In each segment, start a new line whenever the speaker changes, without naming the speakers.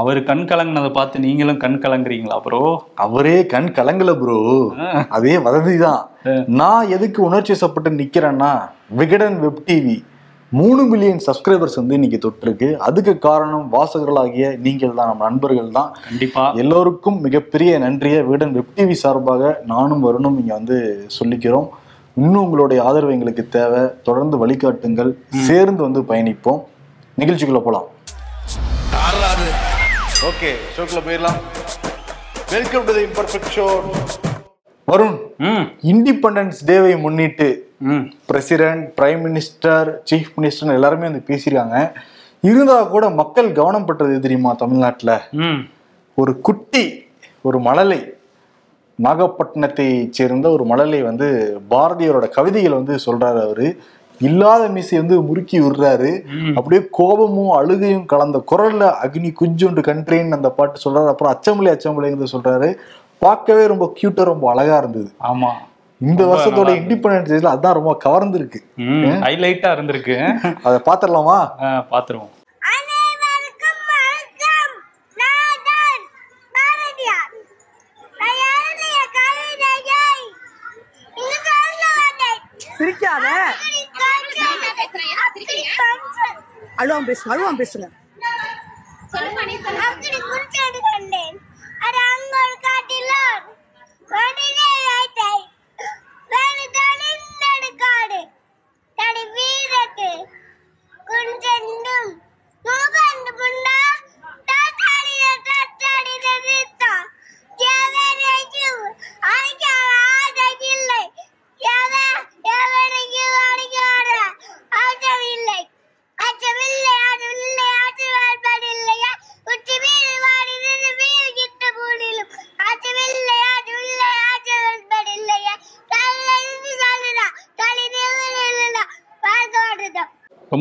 அவர் கண் கலங்கினதை பார்த்து நீங்களும் கண் கலங்குறீங்களா ப்ரோ
அவரே கண் கலங்கல ப்ரோ அதே வதந்தி தான் நான் எதுக்கு உணர்ச்சி வசப்பட்டு நிக்கிறேன்னா விகடன் வெப் டிவி. மூணு மில்லியன் சப்ஸ்கிரைபர்ஸ் வந்து இன்னைக்கு தொட்டிருக்கு. அதுக்கு காரணம் வாசகர்களாகிய நீங்கள் தான் நம்ம நண்பர்கள் தான்.
கண்டிப்பா.
எல்லோருக்கும் மிகப்பெரிய நன்றியை விகடன் வெப் டிவி சார்பாக நானும் வருணும் இங்க வந்து சொல்லிக்கிறோம். இன்னும் உங்களுடைய ஆதரவு எங்களுக்கு தேவை. தொடர்ந்து வழிகாட்டுங்கள். சேர்ந்து வந்து பயணிப்போம். நிகழ்ச்சிக்குள்ள போலாம். ஓகே ஷோக்குள்ள போயிடலாம். Welcome to the imperfect show Varun
ம்.
இண்டிபெண்டன்ஸ் டேவை முன்னிட்டு
ம்.
President prime minister chief minister எல்லாருமே வந்து பேசியிருக்காங்க. இருந்தா கூட மக்கள் கவனம் பட்டது தெரியுமா தமிழ்நாட்டுல?
ம்.
ஒரு குட்டி ஒரு மழலை. நாகப்பட்டினத்தை சேர்ந்த ஒரு மழலை வந்து பாரதியாரோட கவிதைகளை வந்து சொல்றாரு அவரு. இல்லாத மீசை வந்து முறுக்கி விடுறாரு. அப்படியே கோபமும் அழுகையும் கலந்த குரல்ல அக்னி குஞ்சுண்டு கன்றேன்னு அந்த பாட்டு சொல்றாரு. அப்புறம் அச்சமலை அச்சமலைங்கிறது சொல்றாரு. பார்க்கவே ரொம்ப கியூட்டா ரொம்ப அழகா இருந்தது.
ஆமா.
இந்த வருஷத்தோட இண்டிபெண்டன்ஸ் டேஸ்ல அதான் ரொம்ப கவர்ந்துருக்கு.
ஹைலைட்டா இருந்திருக்கு.
அதை பாத்திரலாமா
பாத்துருவோம்
అల్లు పంపిస్తున్నారు అల్లు పంపిస్తున్నారు అక్కడ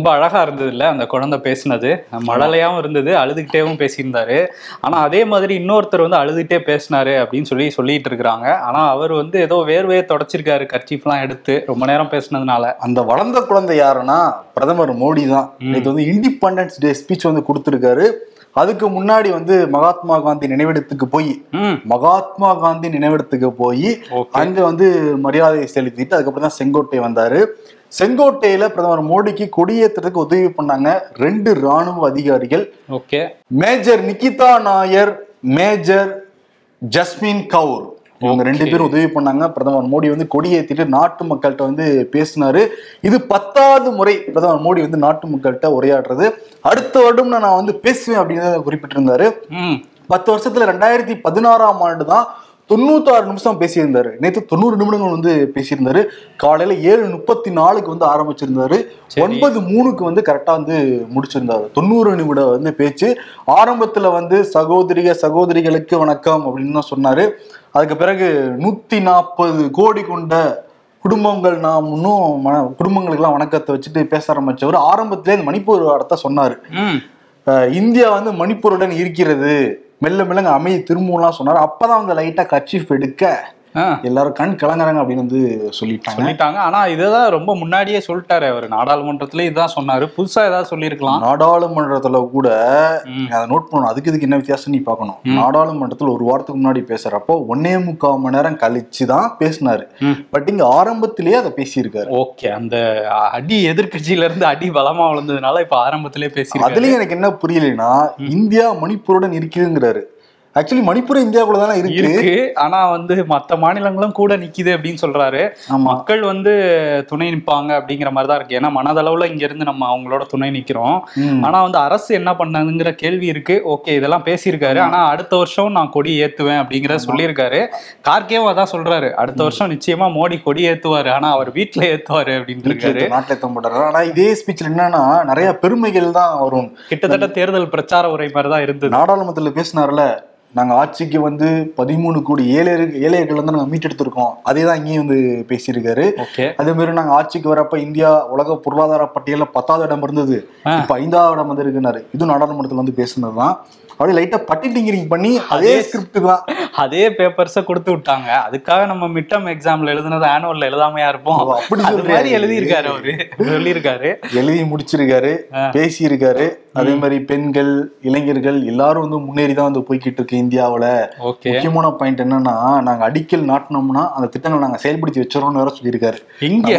ரொம்ப அழகா இருந்தது இல்ல அந்த குழந்தை பேசினது. மழலையாவும் இருந்தது அழுதுகிட்டேவும் பேசியிருந்தாரு. ஆனா அதே மாதிரி இன்னொருத்தர் வந்து அழுதுகிட்டே பேசினாரு அப்படின்னு சொல்லி சொல்லிட்டு இருக்கிறாங்க. ஆனா அவர் வந்து ஏதோ வேர்வையை தொடச்சிருக்காரு கர்ச்சீஃப்லாம் எடுத்து ரொம்ப நேரம் பேசினதுனால.
அந்த வளர்ந்த குழந்தை யாருன்னா பிரதமர் மோடி தான். நேற்று வந்து இண்டிபெண்டன்ஸ் டே ஸ்பீச் வந்து கொடுத்துருக்காரு. அதுக்கு முன்னாடி வந்து மகாத்மா காந்தி நினைவிடத்துக்கு போய் மகாத்மா காந்தி நினைவிடத்துக்கு போய். அங்க வந்து மரியாதை செலுத்திட்டு அதுக்கப்புறம் தான் செங்கோட்டை வந்தாரு. செங்கோட்டையில பிரதமர் மோடிக்கு கொடியேற்றத்துக்கு உதவி பண்ணாங்க ரெண்டு ராணுவ அதிகாரிகள்.
Okay.
Major Nikita Nair major Jasmin Kaur. இவங்க ரெண்டு பேரும் உதவி பண்ணாங்க. பிரதமர் மோடி வந்து கொடியேற்றிட்டு நாட்டு மக்கள்கிட்ட வந்து பேசினாரு. இது பத்தாவது முறை பிரதமர் மோடி வந்து நாட்டு மக்கள்கிட்ட உரையாடுறது. அடுத்த வருடம் நான் வந்து பேசுவேன் அப்படின்னு குறிப்பிட்டிருந்தாரு. பத்து வருஷத்துல ரெண்டாயிரத்தி பதினாறாம் ஆண்டு தான் தொண்ணூத்தாறு நிமிஷம் பேசியிருந்தாரு. நேற்று தொண்ணூறு நிமிடங்கள் வந்து பேசியிருந்தாரு. காலையில ஏழு முப்பத்தி நாலுக்கு வந்து ஆரம்பிச்சிருந்தாரு. ஒன்பது மூணுக்கு வந்து கரெக்டா வந்து முடிச்சிருந்தாரு. தொண்ணூறு நிமிடம் வந்து பேச்சு. ஆரம்பத்துல வந்து சகோதரிக சகோதரிகளுக்கு வணக்கம் அப்படின்னு தான் சொன்னாரு. அதுக்கு பிறகு நூத்தி நாற்பது கோடி கொண்ட குடும்பங்கள் நாம் இன்னும் குடும்பங்களுக்கெல்லாம் வணக்கத்தை வச்சுட்டு பேச ஆரம்பிச்சவர் ஆரம்பத்திலே இந்த மணிப்பூர் வார்த்தை சொன்னாரு. இந்தியா வந்து மணிப்பூருடன் இருக்கிறது. மெல்ல மெல்லங்க அமைதி திரும்பலாம் சொன்னார். அப்பதான் வந்து லைட்டா கட்சி எடுக்க எல்லாரும் கண் கலங்குறாங்க அப்படின்னு வந்து சொல்லிட்டாங்க.
சொல்லிட்டாங்க. ஆனா இதுதான் ரொம்ப முன்னாடியே சொல்லிட்டாரு அவர். நாடாளுமன்றத்துல இதுதான் சொன்னாரு. புதுசா ஏதாவது சொல்லியிருக்கலாம்.
நாடாளுமன்றத்துல கூட. அதை நோட் பண்ணணும். அதுக்கு இதுக்கு என்ன வித்தியாசம் நீ பார்க்கணும். நாடாளுமன்றத்துல ஒரு வாரத்துக்கு முன்னாடி பேசுறப்போ ஒன்னே முக்கால் மணி நேரம் கழிச்சு தான் பேசினாரு. பட் இங்க ஆரம்பத்திலேயே அதை பேசியிருக்காரு.
ஓகே. அந்த அடி எதிர்க்கட்சியில இருந்து அடி பலமா விழுந்ததுனால இப்ப ஆரம்பத்திலே பேசி
அதுலயும் எனக்கு என்ன புரியலைன்னா இந்தியா மணிப்பூருடன் இருக்குதுங்கிறாரு ஆக்சுவலி மணிப்பூர் இந்தியாவுக்குள்ள தானே இருக்கு.
ஆனா வந்து மத்த மாநிலங்களும் கூட நிக்குது அப்படின்னு சொல்றாரு. மக்கள் வந்து துணை நிப்பாங்க அப்படிங்கிற மாதிரி தான் இருக்கு. ஏன்னா மனதளவுல இங்க இருந்து நம்ம அவங்களோட துணை நிக்கிறோம். ஆனா வந்து அரசு என்ன பண்ணாதுங்கிற கேள்வி இருக்கு. ஓகே இதெல்லாம் பேசியிருக்காரு. ஆனா அடுத்த வருஷம் நான் கொடி ஏத்துவேன் அப்படிங்கறத சொல்லியிருக்காரு. கார்கேவும் அதான் சொல்றாரு. அடுத்த வருஷம் நிச்சயமா மோடி கொடி ஏத்துவாரு. ஆனா அவர் வீட்டுல ஏத்துவாரு அப்படின்னு இருக்காரு.
நாட்டில் தம்படுறாரு ஆனா இதே ஸ்பீச்ல என்னன்னா நிறைய பெருமைகள் தான் வரும்.
கிட்டத்தட்ட தேர்தல் பிரச்சார உரை மாதிரி தான் இருந்தது.
நாடாளுமன்றத்துல பேசினார்ல நாங்க ஆட்சிக்கு வந்து பதிமூணு கோடி ஏழையர் ஏழையர்கள் வந்து நாங்க மீட்டெடுத்திருக்கோம். அதே தான் இங்கேயும் வந்து பேசியிருக்காரு. அதே மாதிரி நாங்க ஆட்சிக்கு வரப்ப இந்தியா உலக பொருளாதார பட்டியல பத்தாவது இடம் இருந்தது. இப்ப ஐந்தாவது இடம் வந்து இருக்குனாரு. இது நாடாளுமன்றத்துல வந்து பேசுனதுதான். அப்படியே லைட்டா பட்டி டிங்கரிங் பண்ணி அதே ஸ்கிரிப்ட் தான்.
அதே பேப்பர்ஸை கொடுத்து விட்டாங்க. அதுக்காக நம்ம மிட்டம் எக்ஸாம்ல எழுதுனது ஆனுவல்ல எழுதாமையா இருப்போம்.
அப்படி
மாதிரி? எழுதியிருக்காரு அவரு. சொல்லியிருக்காரு.
எழுதி முடிச்சிருக்காரு பேசியிருக்காரு. அதே மாதிரி பெண்கள் இளைஞர்கள் எல்லாரும் வந்து முன்னேறி தான் வந்து போய்கிட்டு இருக்கு இந்தியாவுல. முக்கியமான பாயிண்ட் என்னன்னா நாங்க அடிக்கல் நாட்டினோம்னா அந்த திட்டங்களை நாங்க செயல்படுத்தி வச்சிரோம்னு வேற சொல்லியிருக்காரு.
இங்க.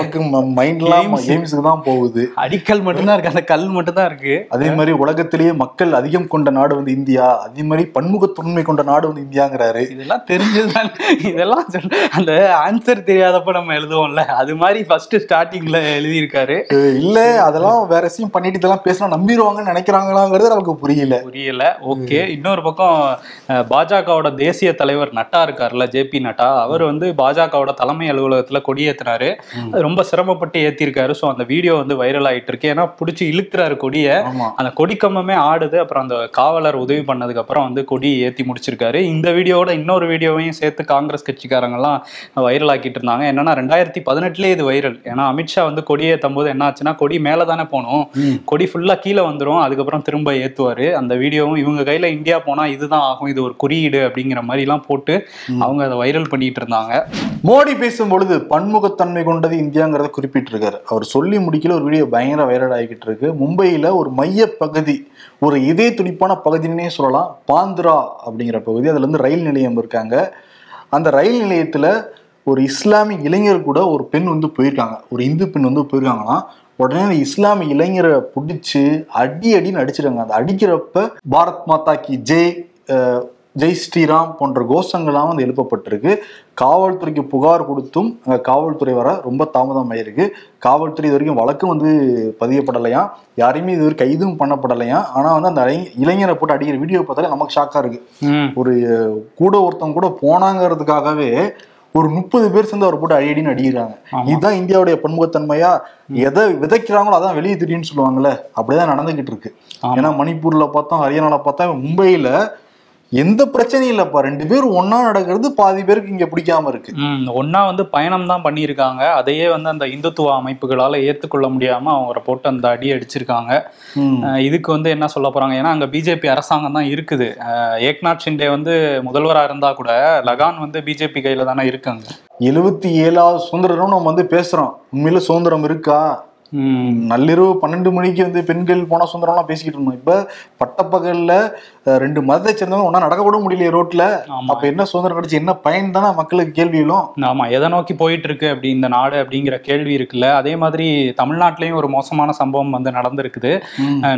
மைண்ட்லாம். கேம்ஸுக்கு தான் போகுது.
அடிக்கல் மட்டும்தான் இருக்கு அந்த கல் மட்டும்தான் இருக்கு.
அதே மாதிரி உலகத்திலேயே மக்கள் அதிகம் கொண்ட நாடு வந்து இந்தியா. அதே மாதிரி பன்முகத்தன்மை கொண்ட நாடு வந்து இந்தியாங்கிறாரு.
இதெல்லாம் தெரிஞ்சதுதான் இதெல்லாம் அந்த ஆன்சர் தெரியாதப்ப நம்ம எழுதுவோம்ல. அது மாதிரி ஃபர்ஸ்ட் ஸ்டார்டிங்ல எழுதியிருக்காரு.
இல்ல அதெல்லாம் வேற விஷயம் பண்ணிட்டு இதெல்லாம் பேசினா நம்பிடுவாங்கன்னு நினைக்கிறாங்களாங்கிறது நமக்கு புரியல.
புரியல. ஓகே. இன்னொரு பக்கம் பாஜகவோட தேசிய தலைவர் நட்டா இருக்காருல்ல ஜேபி நட்டா. அவர் வந்து பாஜகவோட தலைமை அலுவலகத்துல கொடியேத்தினாரு. அது ரொம்ப சிரமப்பட்டு ஏத்திருக்காரு. ஸோ அந்த வீடியோ வந்து வைரல் ஆயிட்டு இருக்கு ஏன்னா பிடிச்சி இழுக்கிறாரு கொடியை. அந்த கொடிக்கம்பமே ஆடுது. அப்புறம் அந்த காவலர் உதவி பண்ணதுக்கு அப்புறம் வந்து கொடி ஏத்தி முடிச்சிருக்காரு. இந்த வீடியோவோட இன்னொரு வீடியோவையும் சேர்த்து காங்கிரஸ் கட்சிக்காரங்க எல்லாம் வைரல் ஆக்கிட்டு இருந்தாங்க. என்னன்னா ரெண்டாயிரத்தி பதினெட்டுலயே இது வைரல். ஏன்னா அமித்ஷா வந்து கொடி ஏத்தும் போது என்ன ஆச்சுன்னா கொடி மேல தானே போகணும்
ம்.
கொடி ஃபுல்லா கீழே வந்துரும். அதுக்கப்புறம் திரும்ப ஏத்துவாரு. அந்த வீடியோவும் இவங்க கையில இந்தியா போனா இதுதான் ஆகும். இது ஒரு குறியீடு அப்படிங்கிற மாதிரி எல்லாம் போட்டு அவங்க அதை வைரல் பண்ணிட்டு இருந்தாங்க.
மோடி பேசும் பொழுது பன்முகத்தன்மை கொண்டது இந்தியாங்கிறத குறிப்பிட்டிருக்காரு. அவர் சொல்லி முடிக்கல ஒரு வீடியோ பயங்கர வைரல் ஆகிக்கிட்டு இருக்கு. மும்பையில ஒரு மைய பகுதி ஒரு இதே துடிப்பான பகுதினே சொல்லலாம். பாந்திரா அப்படிங்கிற பகுதி. அதுல இருந்து ரயில் நிலையம் இருக்காங்க. அந்த ரயில் நிலையத்துல ஒரு இஸ்லாமிய இளைஞர் கூட ஒரு பெண் வந்து போயிருக்காங்க. ஒரு இந்து பெண் வந்து போயிருக்காங்கன்னா உடனே அந்த இஸ்லாமிய இளைஞரை பிடிச்சி அடி அடின்னு அடிச்சிருக்காங்க அந்த அடிக்கிறப்ப பாரத் மாதா கி ஜெய் ஜெய் ஸ்ரீராம் போன்ற கோஷங்கள்லாம் வந்து எழுப்பப்பட்டிருக்கு. காவல்துறைக்கு புகார் கொடுத்தும் அங்க காவல்துறை வர ரொம்ப தாமதம் ஆயிருக்கு காவல்துறை இது வரைக்கும் வழக்கும் வந்து பதியப்படலையாம் யாரையுமே இது வரைக்கும் கைதும் பண்ணப்படலையாம் ஆனா வந்து அந்த இளைஞ- இளைஞரை போட்டு அடிக்கிற வீடியோ பார்த்தாலே நமக்கு ஷாக்கா இருக்கு. ஒரு கூட ஒருத்தவங்க கூட போனாங்கிறதுக்காகவே ஒரு முப்பது பேர் சேர்ந்து அவர் போட்டு அடியடின்னு அடிக்கிறாங்க. இதுதான் இந்தியாவுடைய பன்முகத்தன்மையா? எதை விதைக்கிறாங்களோ அதான் வெளியே திடீர்னு சொல்லுவாங்கல்ல. அப்படிதான் நடந்துகிட்டு இருக்கு. ஏன்னா மணிப்பூர்ல பார்த்தோம் ஹரியானால பார்த்தா மும்பையில எந்த பிரச்சனையும் இல்லப்பா. ரெண்டு பேரும் ஒண்ணா நடக்கிறது பாதி பேருக்கு இங்க பிடிக்காம இருக்கு.
ஒன்னா வந்து பயணம் தான் பண்ணியிருக்காங்க. அதையே வந்து அந்த இந்துத்துவ அமைப்புகளால ஏத்துக்கொள்ள முடியாம அவரை போட்டு அந்த அடி அடிச்சிருக்காங்க. இதுக்கு வந்து என்ன சொல்ல போறாங்க? ஏன்னா அங்க பிஜேபி அரசாங்கம் தான் இருக்குது. ஏக்நாத் ஷிண்டே வந்து முதல்வரா இருந்தா கூட லகான் வந்து பிஜேபி கையில தானே இருக்காங்க
எழுபத்தி ஏழாவது சுதந்திரம் நம்ம வந்து பேசுறோம். உண்மையில சுதந்திரம் இருக்கா? நள்ளிரவு பன்னெண்டு மணிக்கு வந்து பெண்கள் போன சுதந்திரம்லாம் பேசிக்கிட்டு இருந்தோம். இப்ப பட்டப்பகல்ல ரெண்டு மதத்தை சேர்ந்தவங்க ஒன்னா நடக்க கூட முடியலையே ரோட்ல.
ஆமா.
அப்ப என்ன சுதந்திரம் கிடைச்சு என்ன பயன் தானே மக்களுக்கு கேள்வியிலும்
ஆமா எதை நோக்கி போயிட்டு இருக்கு அப்படி இந்த நாடு அப்படிங்கிற கேள்வி இருக்குல்ல. அதே மாதிரி தமிழ்நாட்டிலையும் ஒரு மோசமான சம்பவம் வந்து நடந்திருக்குது.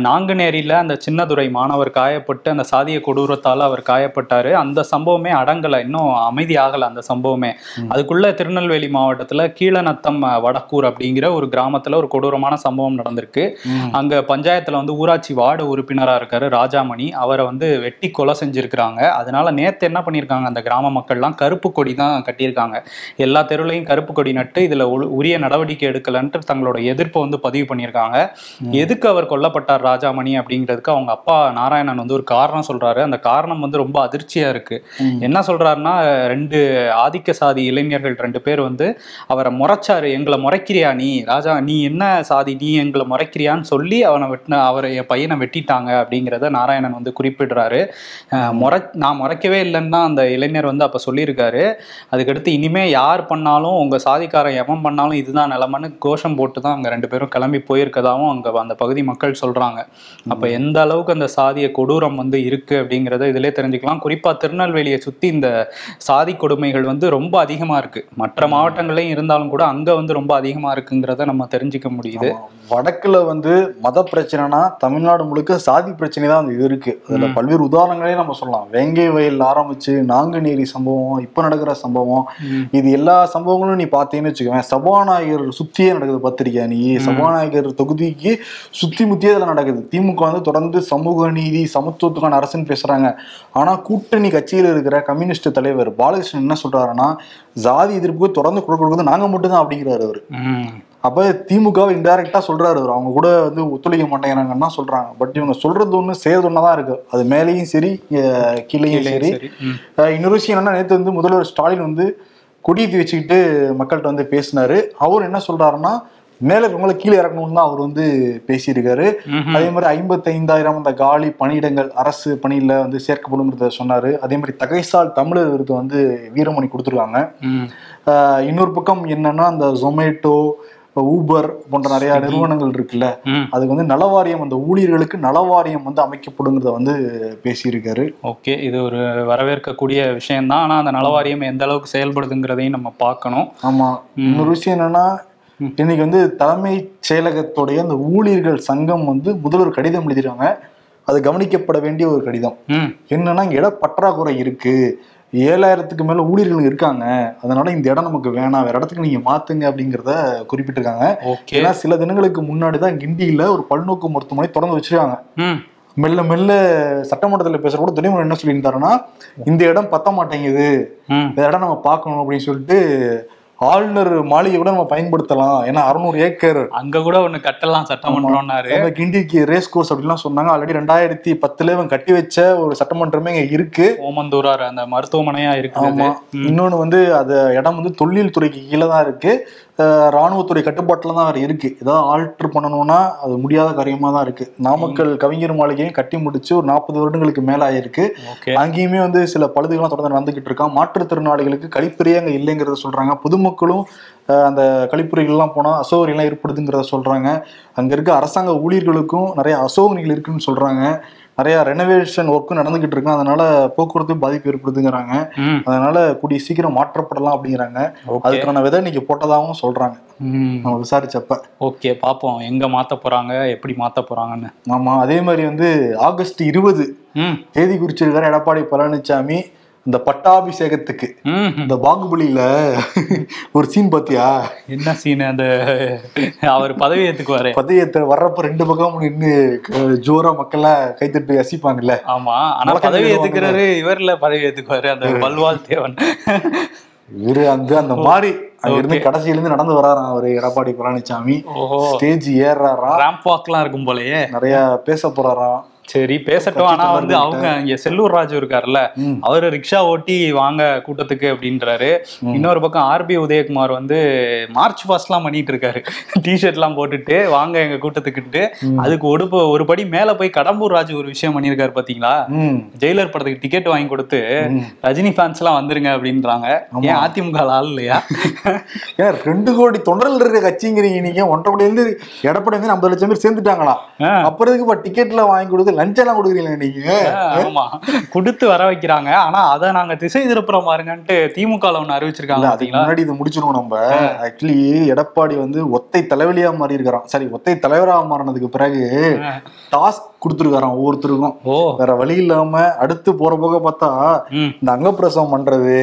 நாங்குநேரியில அந்த சின்னதுரை மாணவர் காயப்பட்டு அந்த சாதிய கொடூரத்தால அவர் காயப்பட்டாரு. அந்த சம்பவமே அடங்கல. இன்னும் அமைதி ஆகல அந்த சம்பவமே. அதுக்குள்ள திருநெல்வேலி மாவட்டத்துல கீழநத்தம் வடக்கூர் அப்படிங்கிற ஒரு கிராமத்துல ஒரு கொடூரமான சம்பவம் நடந்திருக்கு. அங்க பஞ்சாயத்துல வந்து ஊராட்சி வார்டு உறுப்பினரா இருக்காரு ராஜாமணி. அவரை வந்து வெட்டி கொலை செஞ்சிருக்கிறாங்க. அதனால நேத்து என்ன பண்ணியிருக்காங்க அந்த கிராம மக்கள்லாம் கருப்பு கொடி தான் கட்டியிருக்காங்க. எல்லா தெருவுலையும் கருப்பு கொடி நட்டு இதுல உரிய நடவடிக்கை எடுக்கலன்ட்டு தங்களோட எதிர்ப்பை வந்து பதிவு பண்ணியிருக்காங்க எதுக்கு அவர் கொல்லப்பட்டார் ராஜாமணி அப்படிங்கிறதுக்கு அவங்க அப்பா நாராயணன் வந்து ஒரு காரணம் சொல்றாரு. அந்த காரணம் வந்து ரொம்ப அதிர்ச்சியா இருக்கு. என்ன சொல்றாருன்னா ரெண்டு ஆதிக்க சாதி இளைஞர்கள் ரெண்டு பேர் வந்து அவரை முறைச்சாரு. எங்களை முறைக்கிறியா நீ? ராஜா நீ என்ன சாதி நீ எங்களை முறைக்கிறியான்னு சொல்லி அவனை வெட்டின அவரை என் பையனை வெட்டிட்டாங்க அப்படிங்கிறத நாராயணன் வந்து குறிப்பிடுறாரு. முறை நான் முறைக்கவே இல்லைன்னு தான் அந்த இளைஞர் வந்து அப்போ சொல்லியிருக்காரு. அதுக்கடுத்து இனிமே யார் பண்ணாலும் உங்க சாதிக்காரன் எவன் பண்ணாலும் இதுதான் நிலமன்னு கோஷம் போட்டு தான் அங்க ரெண்டு பேரும் கிளம்பி போயிருக்கதாவும் அங்க அந்த பகுதி மக்கள் சொல்றாங்க. அப்ப எந்த அளவுக்கு அந்த சாதிய கொடூரம் வந்து இருக்கு அப்படிங்கிறத இதிலே தெரிஞ்சுக்கலாம். குறிப்பா திருநெல்வேலியை சுத்தி இந்த சாதி கொடுமைகள் வந்து ரொம்ப அதிகமா இருக்கு. மற்ற மாவட்டங்களையும் இருந்தாலும் கூட அங்க வந்து ரொம்ப அதிகமா இருக்குங்கிறத நம்ம தெரிஞ்சுக்க முடியுது.
வடக்குல வந்து மத பிரச்சனைனா தமிழ்நாடு முழுக்க சாதி பிரச்சனை தான் இது இருக்கு. அதுல பல்வேறு உதாரணங்களே நம்ம சொல்லலாம். வேங்கை வயல் ஆரம்பிச்சு நாங்குநேரி சம்பவம் இப்ப நடக்கிற சம்பவம். இது எல்லா சம்பவங்களும் நீ பார்த்தீங்கன்னு வச்சுக்கோவேன் சபாநாயகர் சுத்தியே நடக்குது பத்திரிக்கை நீ? சபாநாயகர் தொகுதிக்கு சுத்தி முத்தியே இதுல நடக்குது. திமுக வந்து தொடர்ந்து சமூக நீதி சமத்துவத்துக்கான அரசுன்னு பேசுறாங்க. ஆனா கூட்டணி கட்சியில் இருக்கிற கம்யூனிஸ்ட் தலைவர் பாலகிருஷ்ணன் என்ன சொல்றாருன்னா ஜாதி எதிர்ப்புக்கு தொடர்ந்து கொடுக்குறது நாங்க மட்டும்தான் அப்படிங்கிறாரு அவரு. அப்ப திமுகவை இன்டைரக்டா சொல்றாரு அவர் அவங்க கூட வந்து ஒத்துழைக்க மாட்டேங்கிறாங்கன்னு தான் சொல்றாங்க. பட் இவங்க சொல்றது ஒண்ணு செய்யறது ஒண்ணுதான் இருக்கு. அது மேலேயும் சரி கீழேயும் சரி. இன்னொரு விஷயம் என்னன்னா நேற்று வந்து முதல்வர் ஸ்டாலின் வந்து கொடியேற்றி வச்சுக்கிட்டு மக்கள்கிட்ட வந்து பேசினாரு. அவர் என்ன சொல்றாருன்னா மேல இருக்கவங்களை கீழே இறக்கணும்னு தான் அவர் வந்து பேசியிருக்காரு. அதே மாதிரி ஐம்பத்தைந்தாயிரம் அந்த காலி பணியிடங்கள் அரசு பணியில வந்து சேர்க்கப்படுங்கிறத சொன்னாரு. அதே மாதிரி தகைசால் தமிழர் விருது வந்து வீரமணி கொடுத்துருக்காங்க. இன்னொரு பக்கம் என்னன்னா அந்த ஜொமேட்டோ ஊபர் போன்ற நிறைய நிறுவனங்கள் இருக்குல்ல. அதுக்கு வந்து நலவாரியம் அந்த ஊழியர்களுக்கு நலவாரியம் வந்து அமைக்கப்படுங்கிறத வந்து பேசியிருக்காரு.
ஓகே இது ஒரு வரவேற்கக்கூடிய விஷயம்தான். ஆனா அந்த நலவாரியம் எந்த அளவுக்கு செயல்படுதுங்கிறதையும் நம்ம பார்க்கணும்.
ஆமா. இன்னொரு விஷயம் என்னன்னா இன்னைக்கு வந்து தலைமை செயலகத்துடைய அந்த ஊழியர்கள் சங்கம் வந்து முதல்வர் கடிதம் எழுதிருக்காங்க. அது கவனிக்கப்பட வேண்டிய ஒரு கடிதம். என்னன்னா இங்க இட பற்றாக்குறை இருக்கு. ஏழாயிரத்துக்கு மேல ஊழியர்கள் இருக்காங்க. அதனால இந்த இடம் நமக்கு வேணாம். வேற இடத்துக்கு நீங்க மாத்துங்க அப்படிங்கிறத குறிப்பிட்டிருக்காங்க. ஏன்னா சில தினங்களுக்கு முன்னாடி தான் கிண்டியில ஒரு பல்நோக்கு மருத்துவமனை திறந்து வச்சிருக்காங்க. மெல்ல மெல்ல சட்டமன்றத்தில் பேசுற கூட துணைமுறை என்ன சொல்லியிருந்தாருன்னா இந்த இடம் பத்த மாட்டேங்குது இந்த இடம் நம்ம பார்க்கணும் அப்படின்னு சொல்லிட்டு ஆளுநர் மாளிகை கூட நம்ம பயன்படுத்தலாம். ஏன்னா அறுநூறு ஏக்கர்.
அங்க கூட ஒண்ணு கட்டலாம் சட்டமன்றம்னாரு.
கிண்டிக்கு ரேஸ் கோர்ஸ் அப்படிலாம் சொன்னாங்க. ஆல்ரெடி ரெண்டாயிரத்தி பத்துல இவன் கட்டி வச்ச ஒரு சட்டமன்றமே இங்க இருக்கு.
ஓமந்தூரார் அந்த மருத்துவமனையா இருக்குது
ஆமா. இன்னொன்னு வந்து அது இடம் வந்து தொழில் துறைக்கு கீழே தான் இருக்கு. ராணுவத்துறை கட்டுப்பாட்டுல தான் வேற இருக்கு. ஏதாவது ஆல்டர் பண்ணணும்னா அது முடியாத காரியமா தான் இருக்கு. நாமக்கல் கவிஞர் மாளிகையும் கட்டி முடிச்சு ஒரு நாற்பது வருடங்களுக்கு மேல ஆயிருக்கு. அங்கேயுமே வந்து சில பழுதுகள்லாம் தொடர்ந்து நடந்துகிட்டு இருக்கான். மாற்றுத்திறனாளிகளுக்கு கழிப்பறையே அங்க இல்லைங்கிறத சொல்றாங்க. பொதுமக்களும் அந்த கழிப்பறைகள்லாம் போனா அசௌகரியம்லாம் ஏற்படுதுங்கிறத சொல்றாங்க. அங்க இருக்க அரசாங்க ஊழியர்களுக்கும் நிறைய அசௌகரியங்கள் இருக்குன்னு சொல்றாங்க. நிறைய ரெனோவேஷன் ஒர்க்கும் நடந்துகிட்டு இருக்கு. அதனால போக்குவரத்து பாதிப்பு ஏற்படுதுங்கிறாங்க. அதனால கூடிய சீக்கிரம் மாற்றப்படலாம் அப்படிங்கிறாங்க. அதுக்கான விதை இன்னைக்கு போட்டதாகவும் சொல்றாங்க.
ம்.
நம்ம விசாரிச்சப்ப.
ஓகே பாப்போம். எங்க மாத்த போறாங்க எப்படி மாத்த போறாங்கன்னு.
ஆமா அதே மாதிரி வந்து ஆகஸ்ட் இருபது தேதி குறிச்சிருக்காரு எடப்பாடி பழனிசாமி இந்த பட்டாபிஷேகத்துக்கு. இந்த பாகுபலியில ஒரு சீன் பாத்தியா
என்ன சீன் அந்த அவர் பதவி ஏத்துக்குவாரு
பதவியத்தை வர்றப்ப ரெண்டு பக்கம் நின்று ஜோரா மக்கள்லாம் கைத்தட்டு ரசிப்பாங்கல்ல
ஆமா ஆனா பதவி. ஏத்துக்கிறாரு இவர்ல பதவி ஏத்துக்குவாரு அந்த பல்வால் தேவன்.
இவரு அந்த அந்த மாதிரி. அங்க இருந்து
Okay.
கடைசியில இருந்து நடந்து வராராம் அவரு எடப்பாடி பழனிசாமி ஸ்டேஜ் ஏறாராம்
ரேம்ப் வாக்லாம் இருக்கும் போலயே.
நிறைய பேச போறாராம்
சரி பேசட்டும். ஆனா வந்து அவங்க இங்க செல்லூர் ராஜு இருக்காருல்ல. அவரு ரிக்ஷா ஓட்டி வாங்க கூட்டத்துக்கு அப்படின்றாரு. இன்னொரு பக்கம் ஆர்பி உதயகுமார் வந்து மார்ச் பாஸ்ட் எல்லாம் பண்ணிட்டு இருக்காரு. டிஷர்ட் எல்லாம் போட்டுட்டு வாங்க எங்க கூட்டத்துக்குட்டு. அதுக்கு ஒரு ப- ஒரு படி மேல போய் கடம்பூர் ராஜு ஒரு விஷயம் பண்ணியிருக்காரு பாத்தீங்களா? ஜெயிலர் படத்துக்கு டிக்கெட் வாங்கி கொடுத்து. ரஜினி ஃபேன்ஸ் எல்லாம் வந்துருங்க அப்படின்றாங்க. ஏன் அதிமுக ஆள் இல்லையா?
ஏன் ரெண்டு கோடி தொண்டர்கள் இருக்க கட்சிங்கிறீங்க நீங்க. ஒன்றரை கோடி இருந்து எடப்பாடி வந்து ஐம்பது லட்சம் பேர் சேர்ந்துட்டாங்களா. அப்புறம் டிக்கெட்ல வாங்கி கொடுத்து லஞ்சம் எல்லாம் கொடுக்குறீங்களா நீங்க?
ஆமா. கொடுத்து வர வைக்கிறாங்க. ஆனா அதை நாங்க திசை திருப்புறோம் பாருங்கன்ட்டு திமுக ஒண்ணு அறிவிச்சிருக்காங்க
அதுக்கு முன்னாடி இதை முடிச்சிருவோம் நம்ம. ஆக்சுவலி எடப்பாடி வந்து ஒத்தை தலைவலியா மாறி இருக்கிறான் சரி ஒத்தை தலைவரா மாறினதுக்கு பிறகு டாஸ்க் கொடுத்துருக்காராம் ஒவ்வொருத்தருக்கும். வேற வழி இல்லாம அடுத்து போற போக பார்த்தா. இந்த அங்கப்பிரசவம் பண்றது.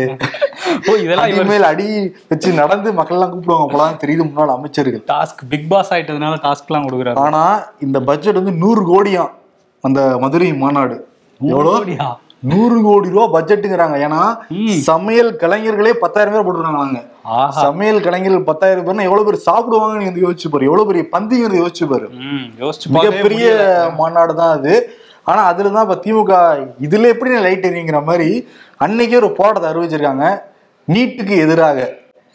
ஓ இதெல்லாம்
இனிமேல் அடி வச்சு நடந்து மக்கள் எல்லாம் கூப்பிடுவாங்க போலாம் தெரியுது முன்னாள் அமைச்சர்கள்.
டாஸ்க் பிக் பாஸ் ஆயிட்டதுனால டாஸ்க் எல்லாம் கொடுக்குறாரு.
ஆனா இந்த பட்ஜெட் வந்து நூறு கோடியாம். அந்த மதுரை மாநாடு. எவ்வளோ? நூறு கோடி ரூபா பட்ஜெட்டுங்கிறாங்க. ஏன்னா சமையல் கலைஞர்களே பத்தாயிரம் பேர் போட்டுருக்காங்க சமையல் கலைஞர்கள் பத்தாயிரம் பேர்னா எவ்வளவு பேர் சாப்பிடுவாங்கன்னு நீங்க யோசிச்சு பாரு. எவ்வளவு பெரிய பந்திங்கிறது யோசிச்சு பாரு. மிகப்பெரிய. மாநாடு தான் அது. ஆனா அதுலதான் இப்ப திமுக இதுல எப்படி லைட் எரியுங்கிற மாதிரி அன்னைக்கே ஒரு போராட்டத்தை அறிவிச்சிருக்காங்க. நீட்டுக்கு எதிராக.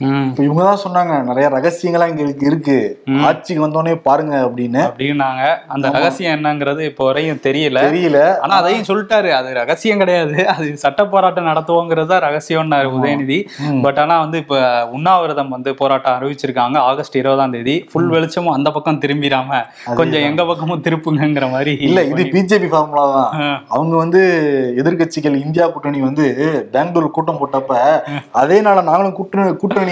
இப்ப இவங்க தான் சொன்னாங்க நிறைய ரகசியங்கள்லாம் இங்க இருக்கு. ஆட்சிக்கு வந்தோடனே பாருங்க அப்படின்னு.
அப்படின்னாங்க. அந்த ரகசியம் என்னங்கிறது இப்போ வரையும் தெரியல.
தெரியல.
ஆனா அதையும் சொல்லிட்டாரு. அது ரகசியம் கிடையாது. அது சட்ட போராட்டம் நடத்துவோங்கிறது தான் ரகசியம்னாரு உதயநிதி. பட் ஆனா வந்து இப்ப உண்ணாவிரதம் வந்து போராட்டம் அறிவிச்சிருக்காங்க. ஆகஸ்ட் இருபதாம் தேதி. ஃபுல் வெளிச்சமும் அந்த பக்கம் திரும்பிடாம கொஞ்சம் எங்க பக்கமும் திருப்புங்கிற மாதிரி
இல்ல இது பிஜேபி ஃபார்முலா தான். அவங்க வந்து எதிர்க்கட்சிகள் இந்தியா கூட்டணி வந்து பெங்களூர் கூட்டம் போட்டப்ப அதே நாள நாங்களும் கூட்டணி கூட்டணி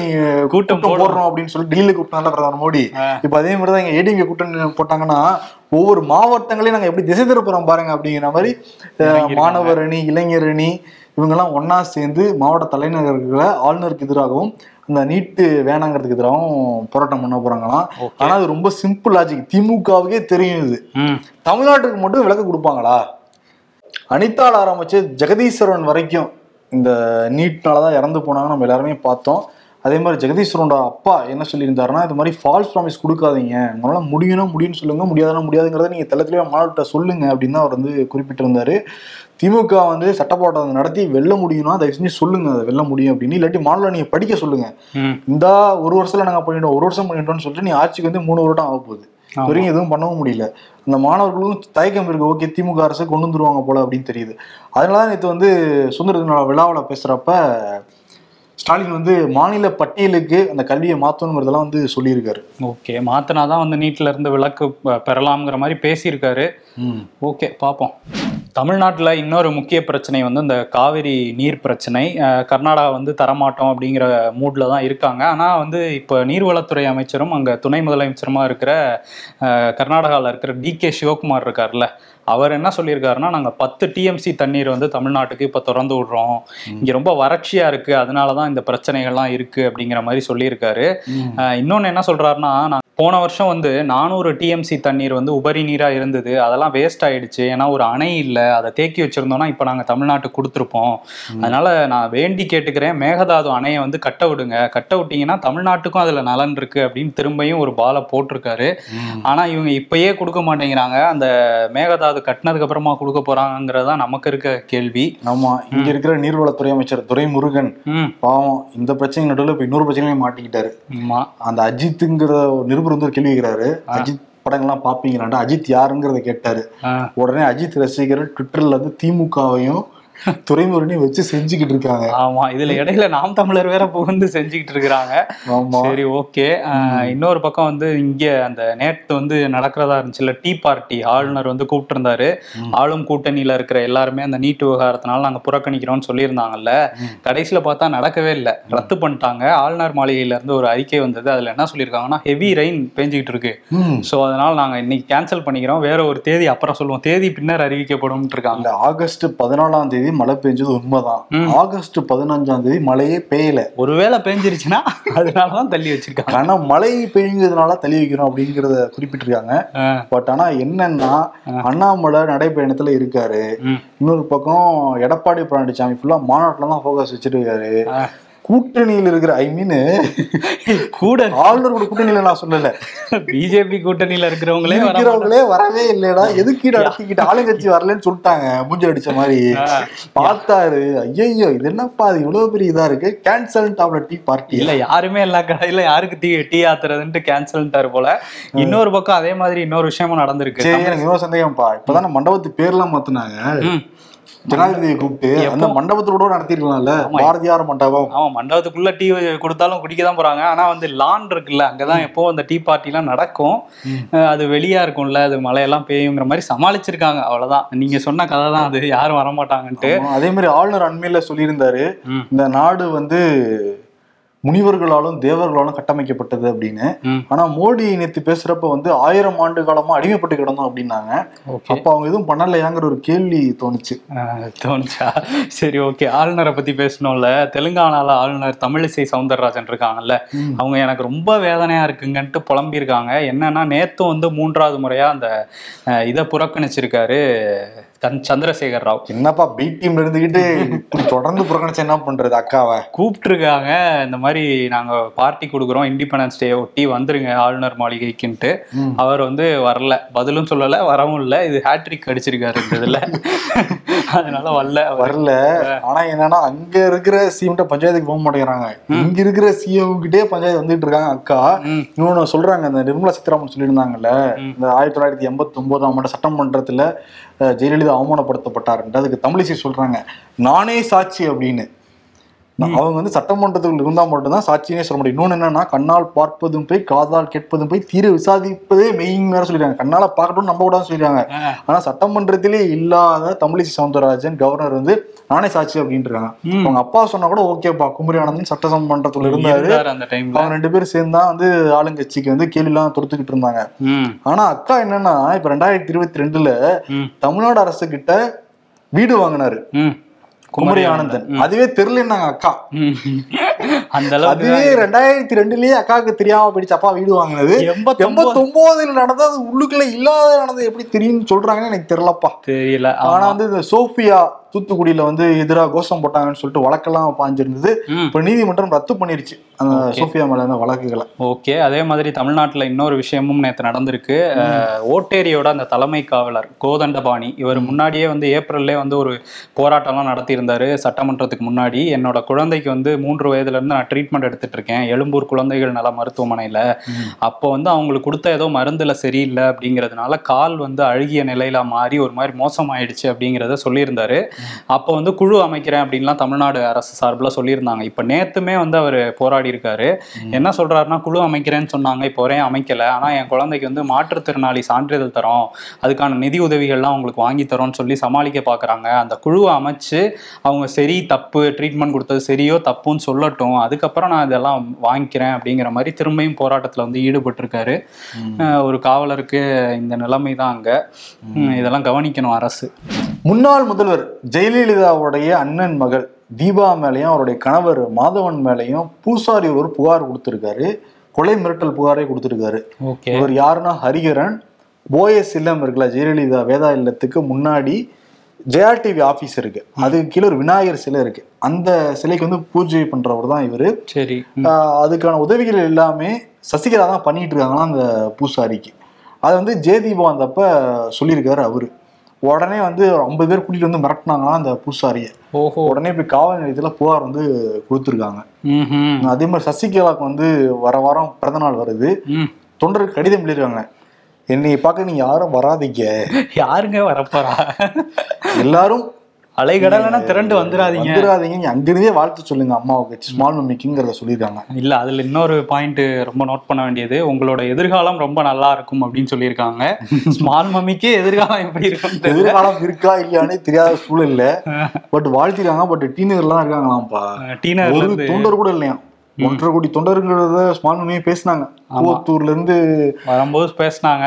கூட்டம்
போடுறோம்.
அப்படின்னு சொல்லி டெல்லியில கூப்பிட்டாங்க பிரதமர் மோடி. இப்ப அதே மாதிரி தான் இங்க ஏடிஎம்கே கூட்டணி போட்டாங்கன்னா ஒவ்வொரு மாவட்டங்களையும் நாங்க எப்படி திசை திருப்புறோம் பாருங்க அப்படிங்கிற மாதிரி மாணவர் அணி இளைஞர் அணி இவங்கெல்லாம் ஒண்ணா சேர்ந்து மாவட்ட தலைநகர்களை ஆளுநருக்கு எதிராகவும் அந்த நீட்டு வேணாங்கிறதுக்கு எதிராகவும் போராட்டம் பண்ண போறாங்களாம். ஆனா அது ரொம்ப சிம்பிள் லாஜிக் திமுகவுக்கே தெரியும் இது. தமிழ்நாட்டுக்கு மட்டும் விலக்கு கொடுப்பாங்களா? அனிதால் ஆரம்பிச்சு ஜெகதீஸ்வரன் வரைக்கும் இந்த நீட்னால தான் இறந்து போனாங்க நம்ம எல்லாருமே பார்த்தோம். அதே மாதிரி ஜெகதீஸ்வரோட அப்பா என்ன சொல்லியிருந்தாருன்னா இது மாதிரி ஃபால்ஸ் ப்ராமிஸ் கொடுக்காதீங்க. உங்களால முடியும்னா முடியும்னு சொல்லுங்க முடியாதுன்னா முடியாதுங்கிறத நீங்க தெளிவாக மாவட்ட சொல்லுங்க அப்படின்னு அவர் வந்து குறிப்பிட்டிருந்தாரு. திமுக வந்து சட்டப்போராட்டம் நடத்தி வெல்ல முடியும்னா தயவு செஞ்சு சொல்லுங்க அதை வெல்ல முடியும் அப்படின்னு. இல்லாட்டி மாநிலம் நீங்க படிக்க சொல்லுங்க. இந்த ஒரு வருஷத்துல நாங்க பண்ணிட்டோம் ஒரு வருஷம் பண்ணிட்டோம்னு சொல்லிட்டு நீ ஆட்சிக்கு வந்து மூணு வருடம் ஆக போகுது. வரைக்கும் எதுவும் பண்ணவும் முடியல. அந்த மாணவர்களும் தயக்கம் இருக்கு ஓகே திமுக அரசு கொண்டு வந்துருவாங்க போல அப்படின்னு தெரியுது. அதனாலதான் நேற்று வந்து சுதந்திர தின விழாவில் பேசுறப்ப ஸ்டாலின் வந்து மாநில பட்டியலுக்கு அந்த கல்வியை மாற்றணுங்கிறதெல்லாம் வந்து சொல்லியிருக்காரு.
ஓகே மாத்தினாதான் வந்து நீட்ல இருந்து விலக்கு பெ- பெறலாம்ங்கிற மாதிரி பேசியிருக்காரு. ஓகே பார்ப்போம் தமிழ்நாட்டில் இன்னொரு முக்கிய பிரச்சனை வந்து இந்த காவிரி நீர் பிரச்சனை. கர்நாடகா வந்து தரமாட்டோம் அப்படிங்கிற மூடில் தான் இருக்காங்க. ஆனால் வந்து இப்போ நீர்வளத்துறை அமைச்சரும் அங்கே துணை முதலமைச்சருமா இருக்கிற கர்நாடகாவில் இருக்கிற டி கே சிவகுமார் இருக்கார்ல அவர் என்ன சொல்லியிருக்காருன்னா நாங்கள் பத்து டிஎம்சி தண்ணீர் வந்து தமிழ்நாட்டுக்கு இப்போ திறந்து விடுறோம். இங்கே ரொம்ப வறட்சியாக இருக்குது அதனால தான் இந்த பிரச்சனைகள்லாம் இருக்குது அப்படிங்கிற மாதிரி சொல்லியிருக்காரு. அஹ் இன்னொன்னு என்ன சொல்றாருன்னா நான் போன வருஷம் வந்து நானூறு டிஎம்சி தண்ணீர் வந்து உபரி நீரா இருந்தது. அதெல்லாம் வேஸ்ட் ஆயிடுச்சு. ஏன்னா ஒரு அணை இல்லை. அதை தேக்கி வச்சிருந்தோம்னா இப்போ நாங்கள் தமிழ்நாட்டுக்கு கொடுத்துருப்போம். அதனால நான் வேண்டி கேட்டுக்கிறேன் மேகதாது அணையை வந்து கட்ட விடுங்க. கட்ட விட்டீங்கன்னா தமிழ்நாட்டுக்கும் அதுல நலன் இருக்கு அப்படின்னு திரும்பியும் ஒரு பாலை போட்டிருக்காரு. ஆனா இவங்க இப்பயே கொடுக்க மாட்டேங்கிறாங்க. அந்த மேகதாது கட்டினதுக்கு அப்புறமா கொடுக்க போறாங்கிறதா நமக்கு இருக்க கேள்வி.
ஆமா இங்க இருக்கிற நீர்வளத்துறை அமைச்சர் துரைமுருகன் பாவம் இந்த பிரச்சனை நடுவில் இப்ப இன்னொரு பிரச்சனையும் மாட்டிக்கிட்டாரு.
ஆமா.
அந்த அஜித்துங்கிற ஒரு நிருபர் வந்து ஒரு கேள்வி கேட்கிறாரு அஜித் படங்கள்லாம் பாப்பீங்களாண்டா அஜித் யாருங்கிறத கேட்டாரு. உடனே அஜித் ரசிகர்கள் ட்விட்டர்ல வந்து திமுகவையும் துறைமுருகனையும் வச்சு செஞ்சுக்கிட்டு இருக்காங்க.
ஆமா இதுல இடையில நாம் தமிழர் வேற புகுந்து செஞ்சுக்கிட்டு இருக்கிறாங்க. சரி ஓகே. இன்னொரு பக்கம் வந்து இங்க அந்த நேத்து வந்து நடக்கிறதா இருந்துச்சுல்ல டீ பார்ட்டி. ஆளுநர் வந்து கூப்பிட்டிருந்தாரு. ஆளும் கூட்டணியில இருக்கிற எல்லாருமே அந்த நீட் விவகாரத்தினால நாங்க புறக்கணிக்கிறோம்னு சொல்லியிருந்தாங்கல்ல. கடைசியில பார்த்தா நடக்கவே இல்லை. ரத்து பண்ணிட்டாங்க. ஆளுநர் மாளிகையில இருந்து ஒரு அறிக்கை வந்தது. அதுல என்ன சொல்லியிருக்காங்கன்னா ஹெவி ரெயின் பேஞ்சிக்கிட்டு இருக்கு. ஸோ அதனால நாங்க இன்னைக்கு கேன்சல் பண்ணிக்கிறோம். வேற ஒரு தேதி அப்புறம் சொல்லுவோம். தேதி பின்னர் அறிவிக்கப்படும் இருக்காங்க.
ஆகஸ்ட் பதினாலாம் தேதி மழை பெஞ்சது உண்மைதான். ஆகஸ்ட் பதினஞ்சாம் தேதி மழையே பெய்யல.
ஒருவேளை பேஞ்சிருச்சுன்னா அதனாலதான் தள்ளி வச்சிருக்காங்க.
ஆனா மழை பெய்ஞ்சதுனால தள்ளி வைக்கிறோம் அப்படிங்கறத குறிப்பிட்டிருக்காங்க. பட் ஆனா என்னன்னா அண்ணாமலை நடைப்பயணத்துல இருக்காரு. இன்னொரு பக்கம் எடப்பாடி பழனிசாமி ஃபுல்லா மாநாட்டுல தான் ஃபோக்கஸ் வச்சிருக்காரு. கூட்டணியில் இருக்கிற ஐ மீன்
கூட
ஆளுநரோட கூட்டணியில நான் சொல்லல.
பிஜேபி கூட்டணியில இருக்கிறவங்களே
இருக்கிறவங்களே வரவே இல்லடா. எதுக்கு நடத்திக்கிட்டு ஆளுங்கட்சி வரலன்னு சொல்லிட்டாங்க. மூஞ்சி அடிச்ச மாதிரி. பார்த்தாரு. ஐயோ இது என்னப்பா அது இவ்வளவு பெரிய இதா இருக்கு? கேன்சல் டாப்ல டீ பார்ட்டி.
இல்ல யாருமே எல்லா கடையில யாருக்கு டீ டீ ஆத்துறதுன்ட்டு கேன்சல்ட்டாரு போல. இன்னொரு பக்கம் அதே மாதிரி இன்னொரு விஷயமும் நடந்திருக்கு.
எனக்கு இன்னொரு சந்தேகம்ப்பா. இப்பதான் மண்டபத்து பேர்லாம் மாத்துனாங்க. ஜனாதிபதியை கூப்பிட்டு அந்த மண்டபத்தோட நடத்திருக்கலாம்ல பாரதியார் மண்டபம்.
ஆமா மண்டபத்துக்குள்ள டீ கொடுத்தாலும் குடிக்க தான் போறாங்க. ஆனா வந்து லான் இருக்குல்ல அங்கதான் எப்போ அந்த டீ பார்ட்டிலாம் நடக்கும். அது வெளியா இருக்கும்ல அது மழையெல்லாம் பெய்யுங்கிற மாதிரி சமாளிச்சிருக்காங்க. அவ்வளவுதான். நீங்க சொன்ன கதை தான் அது. யாரும் வரமாட்டாங்கன்ட்டு.
அதே மாதிரி ஆளுநர் அண்மையில சொல்லியிருந்தாரு. இந்த நாடு வந்து முனிவர்களாலும் தேவர்களாலும் கட்டமைக்கப்பட்டது அப்படின்னு. ஆனா மோடி நேத்து பேசுறப்ப வந்து ஆயிரம் ஆண்டு காலமா அடிமைப்பட்டு கிடந்தோம் அப்படின்னாங்க. அப்ப அவங்க எதுவும் பண்ணலையாங்கிற ஒரு கேள்வி தோணுச்சு.
தோணுச்சா? சரி ஓகே. ஆளுநரை பத்தி பேசணும்ல. தெலுங்கானால ஆளுநர் தமிழிசை சவுந்தரராஜன் இருக்காங்கல்ல. அவங்க எனக்கு ரொம்ப வேதனையா இருக்குங்கன்ட்டு புலம்பியிருக்காங்க. என்னன்னா நேத்தும் வந்து மூன்றாவது முறையா அந்த இதை புறக்கணிச்சிருக்காரு கண் சந்திரசேகர் ராவ்.
என்னப்பா பி டீம்ல இருந்துகிட்டு தொடர்ந்து புறக்கணிச்சு என்ன பண்றது அக்காவை?
கூப்பிட்டுருக்காங்க இந்த மாதிரி நாங்க பார்ட்டி கொடுக்குறோம். இண்டிபெண்டன்ஸ் டே ஒட்டி வந்துருங்க ஆளுநர் மாளிகைக்குன்ட்டு. அவர் வந்து வரல. பதிலும் சொல்லல வரவும் இல்லை. இது ஹேட்ரிக் அடிச்சிருக்காரு இந்த இதுல. அதனால வரல
வரல. ஆனா என்னன்னா அங்க இருக்கிற சிஎம்கிட்ட பஞ்சாயத்துக்கு போக மாட்டேங்கிறாங்க. இங்க இருக்கிற சிஎம் கிட்டே பஞ்சாயத்து வந்துட்டு இருக்காங்க அக்கா. இன்னொன்னு சொல்றாங்க இந்த நிர்மலா சீதாராமன் சொல்லியிருந்தாங்கல்ல இந்த ஆயிரத்தி தொள்ளாயிரத்தி எண்பத்தி ஒன்பதாம் ஆண்டு சட்டமன்றத்துல ஜெயலலிதா அவமானப்படுத்தப்பட்டாருன்ட்டு அதுக்கு தமிழிசை சொல்றாங்க நானே சாட்சி அப்படின்னு. அவங்க வந்து சட்டமன்றத்துக்குள்ள இருந்தா மட்டும்தான் சாட்சினே சொல்ல முடியும். இன்னொன்னு என்னன்னா கண்ணால் பார்ப்பதும் போய் காதால் கேட்பதும் போய் தீர விசாரிப்பதே மெயின் வேற சொல்லிடுறாங்க கண்ணால பார்க்கணும்னு நம்ப கூடாதுன்னு சொல்லிடுறாங்க
ஆ.
ஆனா சட்டமன்றத்திலே இல்லாத தமிழிசை சவுந்தரராஜன் கவர்னர் வந்து நானே சாட்சி
ம்.
அவங்க அப்பா சொன்னா கூட ஓகேப்பா குமரி ஆனந்தன் சட்டமன்றத்துல இருந்தாரு. அவங்க ரெண்டு பேரும் சேர்ந்தா வந்து ஆளுங்கட்சிக்கு வந்து கேள்வி எல்லாம் தொடுத்துக்கிட்டு இருந்தாங்க. ஆனா அக்கா என்னன்னா இப்ப ரெண்டாயிரத்தி இருபத்தி ரெண்டுல தமிழ்நாடு அரசு கிட்ட வீடு வாங்கினாரு. குமரி ஆனந்தன். அதுவே தெரியலன்னாங்க அக்கா.
அந்த
அதுவே ரெண்டாயிரத்தி ரெண்டுலயே அக்காவுக்கு தெரியாம போயிடுச்சு. அப்பா வீடு வாங்கினது.
எண்பத்தொன்பது
எண்பத்தி ஒன்பதுல நடந்தது உள்ளுக்குள்ள இல்லாத நடந்தது எப்படி தெரியும்னு சொல்றாங்கன்னு எனக்கு தெரியலப்பா.
தெரியல.
ஆனா வந்து இந்த சோஃபியா தூத்துக்குடியில வந்து எதிராக கோஷம் போட்டாங்கன்னு சொல்லிட்டு வழக்கெல்லாம் பாஞ்சிருந்தது. இப்ப நீதிமன்றம் ரத்து பண்ணிருச்சு. அந்த சோஃபியா மேல இருந்த வழக்குகளை.
ஓகே. அதே மாதிரி தமிழ்நாட்டுல இன்னொரு விஷயமும் நேற்று நடந்திருக்கு. ஓட்டேரியோட அந்த தலைமை காவலர் கோதண்டபாணி இவர் முன்னாடியே வந்து ஏப்ரல்லே வந்து ஒரு போராட்டம்லாம் நடத்தியிருந்தாரு சட்டமன்றத்துக்கு முன்னாடி. என்னோட குழந்தைக்கு வந்து மூன்று வயதுல இருந்து நான் ட்ரீட்மெண்ட் எடுத்துட்டு இருக்கேன் எழும்பூர் குழந்தைகள் நல மருத்துவமனையில. அப்போ வந்து அவங்களுக்கு கொடுத்த ஏதோ மருந்துல சரியில்லை அப்படிங்கிறதுனால கால் வந்து அழுகிய நிலையில மாறி ஒரு மாதிரி மோசமாயிடுச்சு அப்படிங்கிறத சொல்லியிருந்தாரு. அப்போ வந்து குழு அமைக்கிறேன் அப்படின்லாம் தமிழ்நாடு அரசு சார்பில் சொல்லியிருந்தாங்க. இப்போ நேத்துமே வந்து அவர் போராடி இருக்காரு என்ன சொல்றாருன்னா குழு அமைக்கிறேன்னு சொன்னாங்க. இப்போ வரையும் அமைக்கல. ஆனா என் குழந்தைக்கு வந்து மாற்றுத்திறனாளி சான்றிதழ் தரோம். அதுக்கான நிதி உதவிகள்லாம் உங்களுக்கு வாங்கி தரோம்னு சொல்லி சமாளிக்க பார்க்கறாங்க அந்த குழுவை அமைச்சு அவங்க சரி தப்பு ட்ரீட்மெண்ட் கொடுத்தது சரியோ தப்புன்னு சொல்லட்டும். அதுக்கப்புறம் நான் இதெல்லாம் வாங்கிக்கிறேன் அப்படிங்கிற மாதிரி திரும்பியும் போராட்டத்தில் வந்து ஈடுபட்டிருக்காரு. ஒரு காவலருக்கு இந்த நிலைமை தான் அங்க. இதெல்லாம் கவனிக்கணும் அரசு.
முன்னாள் முதல்வர் ஜெயலலிதாவுடைய அண்ணன் மகள் தீபா மேலேயும் அவருடைய கணவர் மாதவன் மேலேயும் பூசாரி ஒரு புகார் கொடுத்திருக்காரு. கொலை மிரட்டல் புகாரே கொடுத்திருக்காரு.
ஓகே.
இவர் யாருன்னா ஹரிகரன் போயஸ் இல்லம் இருக்குல்ல ஜெயலலிதா வேதா இல்லத்துக்கு முன்னாடி ஜெயா டிவி ஆபீஸ் இருக்கு. அதுக்கு கீழே ஒரு விநாயகர் சிலை இருக்கு. அந்த சிலைக்கு வந்து பூஜை பண்றவர் தான் இவரு.
சரி.
அதுக்கான உதவிகள் எல்லாமே சசிகலா தான் பண்ணிட்டு இருக்காங்களாம் அந்த பூசாரிக்கு. அதை வந்து ஜெயதீபா வந்தப்ப சொல்லியிருக்காரு அவரு. உடனே வந்து ஐம்பது பேர் கூட்டிட்டு வந்து மிரட்டினாங்களாம் அந்த பூசாரியை.
ஓஹோ.
உடனே போய் காவல் நிலையத்துல புகார் வந்து கொடுத்துருக்காங்க. அதே மாதிரி சசிகலாவுக்கு வந்து வர வாரம் பிறந்த நாள் வருது.
ம்.
தொண்டருக்கு கடிதம் எழுதிருக்காங்க. என்னை பார்க்க நீங்க யாரும் வராதீங்க.
யாருங்க வரப்போறா?
எல்லாரும்
அலைகடலனா திரண்டு வந்துடாதீங்க
வந்துடாதீங்க அங்கிருந்தே வாழ்த்து சொல்லுங்க அம்மாவுக்கு. ஸ்மால் மம்மிக்குங்கிறத சொல்லியிருக்காங்க.
இல்ல அதுல இன்னொரு பாயிண்ட் ரொம்ப நோட் பண்ண வேண்டியது உங்களோட எதிர்காலம் ரொம்ப நல்லா இருக்கும் அப்படின்னு சொல்லியிருக்காங்க. ஸ்மால் மம்மிக்கு எதிர்காலம் எப்படி இருக்கும்
எதிர்காலம் இருக்கா இல்லையானே தெரியாத சூழல்ல. பட் வாழ்த்திருக்காங்க பட் டீனர்லாம் இருக்காங்களாம்ப்பா.
இருந்து
தொண்டர் கூட இல்லையா ஒன்றரை கோடி தொண்டருங்கிறத ஸ்மால் மம்மியே பேசினாங்க. கூவத்தூர்ல இருந்து
வரும்போது பேசினாங்க.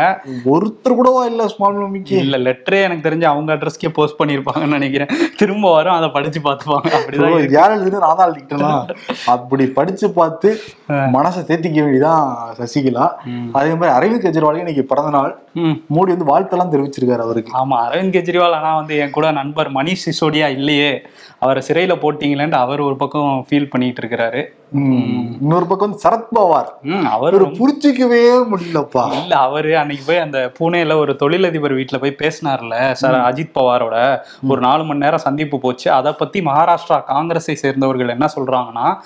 ஒருத்தர் கூடவா இல்ல ஸ்மால் மம்மிக்கு
இல்ல லெட்டரே எனக்கு தெரிஞ்சு அவங்க அட்ரஸ்க்கே போஸ்ட் பண்ணிருப்பாங்கன்னு நினைக்கிறேன். திரும்ப வரும் அதை படிச்சு பார்த்துப்பாங்க. அப்படிதான்.
யார் எழுதுன்னு நான் தான் அப்படி படிச்சு பார்த்து மனசை தேத்திக்க வேண்டியதான் சசிகலா. அதே மாதிரி அரவிந்த் கெஜ்ரிவாலையும் இன்னைக்கு பிறந்த நாள். மோடி வந்து வாழ்த்தெல்லாம் தெரிவிச்சிருக்காரு அவருக்கு.
ஆமா அரவிந்த் கெஜ்ரிவால் ஆனா வந்து என் கூட நண்பர் மணிஷ் சிசோடியா இல்லையே. அவரை சிறையில போட்டீங்களேன்ட்டு அவர் ஒரு பக்கம் ஃபீல் பண்ணிட்டு இருக்கிறாரு.
இன்னொரு பக்கம் சரத்பவார்.
அவர்
ஒரு புரிச்சிக்கவே முடியலப்பா.
இல்ல அவரு அன்னைக்கு போய் அந்த பூனேல ஒரு தொழிலதிபர் வீட்டுல போய் பேசினார்ல சார் அஜித் பவாரோட. ஒரு நாலு மணி நேரம் சந்திப்பு போச்சு. அதை பத்தி மகாராஷ்டிரா காங்கிரஸை சேர்ந்தவர்கள் என்ன சொல்றாங்கன்னா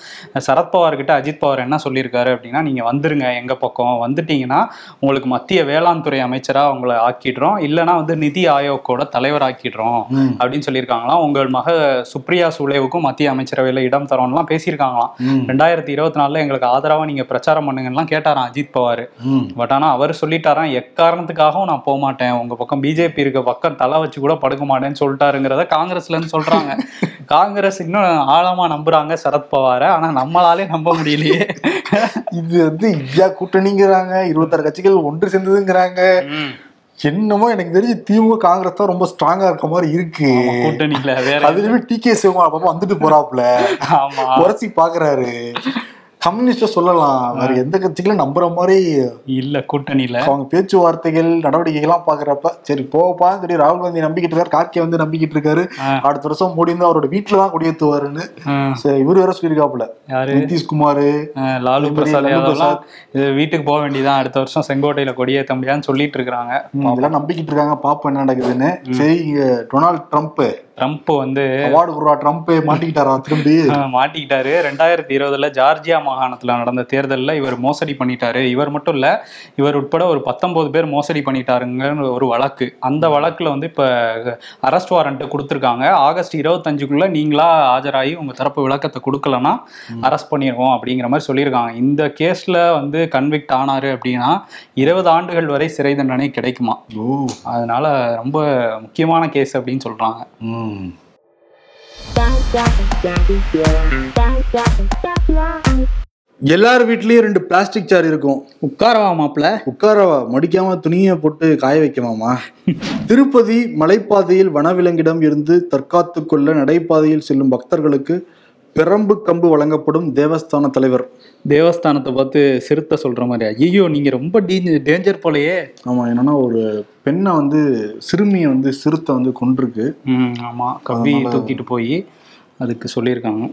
சரத்பவார் கிட்ட அஜித் பவார் என்ன சொல்லியிருக்காரு அப்படின்னா நீங்க வந்துருங்க எங்க பக்கம். வந்துட்டீங்கன்னா உங்களுக்கு மத்திய வேளாண் துறை அமைச்சரா உங்களை ஆக்கிடுறோம். இல்லைன்னா வந்து நிதி ஆயோக்கோட தலைவர் ஆக்கிடுறோம். அப்படின்னு சொல்லியிருக்காங்களாம். உங்கள் மக சுப்ரியா சுலேவுக்கும் மத்திய அமைச்சரவையில இடம் தரோம்லாம் பேசியிருக்காங்களாம். ரெண்டாயிரத்தி இருபத்தி நாலுல எங்களுக்கு ஆதரவா நீங்க பிரச்சாரம் பண்ணுங்கலாம் கேட்டாராம் அஜித் பவார். பட் ஆனா அவர் சொல்லிட்டாராம் எக்காரணத்துக்காகவும் நான் போக மாட்டேன் உங்க பக்கம் பிஜேபி இருக்க பக்கம் தலை வச்சு கூட படுக்க மாட்டேன்னு சொல்லிட்டாருங்கிறத காங்கிரஸ்ல இருந்து சொல்றாங்க. காங்கிரஸ் இன்னும் ஆழமா நம்புறாங்க சரத்பவாரை ஆனா நம்மளாலே நம்ப முடியலையே.
இது வந்து இந்தியா கூட்டணிங்கிறாங்க இருபத்தாறு கட்சிகள் ஒன்று சேர்ந்ததுங்கிறாங்க. என்னமோ எனக்கு தெரிஞ்சு திமுக காங்கிரஸ் தான் ரொம்ப ஸ்ட்ராங்கா இருக்க மாதிரி இருக்கு.
கூட்டணியில வேற
அதுலயுமே டி கே சிவகுமார் அப்பப்ப வந்துட்டு போறாப்புல.
ஆமா.
உரசி பாக்குறாரு. கம்யூனிஸ்ட சொல்லலாம். வேற எந்த கட்சிகளும் நம்புற மாதிரி
இல்ல கூட்டணியில.
அவங்க பேச்சுவார்த்தைகள் நடவடிக்கைகள்லாம் பாக்குறப்ப சரி போப்பா சரி ராகுல் காந்தி நம்பிக்கிட்டு இருக்காரு கார்கே வந்து நம்பிக்கிட்டு இருக்காரு. அடுத்த வருஷம் மோடி வந்து அவரோட வீட்டுல தான் குடியேற்றுவாருன்னு இவரு வேற சொல்லியிருக்காப்புல.
யாரு?
நிதிஷ்குமார்
லாலு பிரசாத் யாதவ்லாம் வீட்டுக்கு போக வேண்டியதான் அடுத்த வருஷம் செங்கோட்டையில கொடியேற்ற முடியாதுன்னு சொல்லிட்டு இருக்காங்க
இதெல்லாம் நம்பிக்கிட்டு இருக்காங்க. பாப்போம் என்ன நடக்குதுன்னு. சரி டொனால்ட் ட்ரம்ப்
ட்ரம்ப் வந்து
அவார்டு குருவா ட்ரம்ப் மாட்டிக்கிட்டாரா திரும்பி?
மாட்டிக்கிட்டாரு. ரெண்டாயிரத்தி இருபதுல ஜார்ஜியா மாகாணத்துல நடந்த தேர்தல்ல இவர் மோசடி பண்ணிட்டாரு. இவர் மட்டும் இல்ல இவர் உட்பட ஒரு பத்தொன்பது பேர் மோசடி பண்ணிட்டாருங்கன்னு ஒரு வழக்கு. அந்த வழக்குல வந்து இப்ப அரெஸ்ட் வாரண்ட் கொடுத்துருக்காங்க. ஆகஸ்ட் இருபத்தஞ்சுக்குள்ள நீங்களா ஆஜராகி உங்க தரப்பு விளக்கத்தை கொடுக்கலன்னா அரெஸ்ட் பண்ணிடுவோம் அப்படிங்கிற மாதிரி சொல்லியிருக்காங்க. இந்த கேஸ்ல வந்து கன்விக்ட் ஆனாரு அப்படின்னா இருபது ஆண்டுகள் வரை சிறை தண்டனை கிடைக்குமா? அதனால ரொம்ப முக்கியமான கேஸ் அப்படின்னு சொல்றாங்க.
எல்லார் வீட்லயும் ரெண்டு பிளாஸ்டிக் சேர் இருக்கும்.
உட்காரவா மாப்பிள்ள
உட்காரவா? மடிக்காம துணியை போட்டு காய வைக்கலாமா திருப்பதி மலைப்பாதையில் வனவிலங்கிடம் இருந்து தற்காத்து கொள்ள நடைபாதையில் செல்லும் பக்தர்களுக்கு பெரம்பு கம்பு வழங்கப்படும் தேவஸ்தான தலைவர்.
தேவஸ்தானத்தை பார்த்து சிறுத்தை சொல்ற மாதிரி ஐயோ நீங்க ரொம்ப டேஞ்சர் போலயே.
ஆமா என்னன்னா ஒரு பெண்ணை வந்து சிறுமியை வந்து சிறுத்தை வந்து கொண்டிருக்கு
ஆமா
அதனால-
தூக்கிட்டு போய் அதுக்கு சொல்லியிருக்காங்க.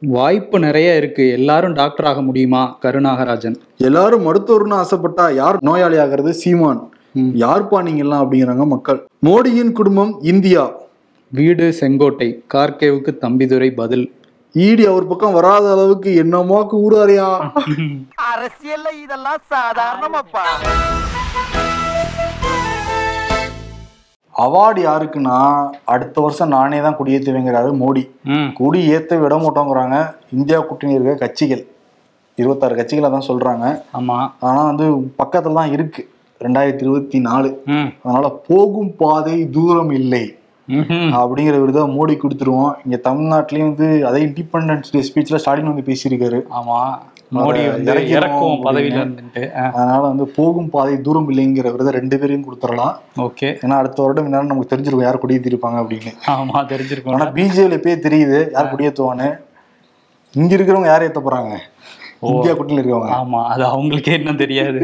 வாய்ப்பு நிறைய இருக்கு. எல்லாரும் டாக்டர் ஆக முடியுமா? கருநாகராஜன்
எல்லாரும் மருத்துவர்னு ஆசைப்பட்டா யார் நோயாளி ஆகிறது சீமான். யார்ப்பா நீங்க எல்லாம் அப்படிங்கிறாங்க மக்கள். மோடியின் குடும்பம் இந்தியா.
வீடு செங்கோட்டை கார்கேவுக்கு தம்பிதுரை பதில்.
ஈடி அவர் பக்கம் வராத அளவுக்கு என்னமாக்கு ஊராரியா
அரசியல்ல இதெல்லாம் சாதாரணமாப்பா.
அவார்டு யாருக்குன்னா அடுத்த வருஷம் நானே தான் குடியேற்றுவேங்கிறாரு மோடி. குடி ஏற்ற விட மாட்டோங்கிறாங்க இந்தியா கூட்டணி இருக்க கட்சிகள். இருபத்தாறு கட்சிகளை தான் சொல்றாங்க.
ஆமா.
ஆனா வந்து பக்கத்துல தான் இருக்கு. ரெண்டாயிரத்தி இருபத்தி நாலு. அதனால போகும் பாதை தூரம் இல்லை. அப்படிங்கிற விருதை மோடி கொடுத்துருவோம். இங்க தமிழ்நாட்டிலயும் வந்து அதே இண்டிபெண்டன்ஸ் டே ஸ்பீச்ல ஸ்டாலின் வந்து பேசியிருக்காரு.
ஆமா. மோடி இறக்கும் பதவியில. இருந்துட்டு
அதனால வந்து போகும் பாதை தூரம் இல்லைங்கிற விருதை ரெண்டு பேரையும் கொடுத்துடலாம்.
ஓகே.
ஏன்னா அடுத்த வருடம் என்னன்னு நமக்கு தெரிஞ்சிருக்கும் யார் குடியேற்றிருப்பாங்க அப்படின்னு.
ஆமா தெரிஞ்சிருக்கோம்.
ஆனா பிஜேபியில போய் தெரியுது யார் குடியேற்றுவான்னு இங்க இருக்கிறவங்க யார் ஏத்த போறாங்க? இந்தியா கூட்டணியில் இருக்கவங்க
ஆமா அது அவங்களுக்கே இன்னும் தெரியாது.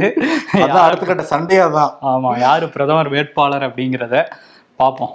அடுத்த கட்ட சண்டையா தான்
ஆமா யாரு பிரதமர் வேட்பாளர் அப்படிங்கிறத பார்ப்போம்.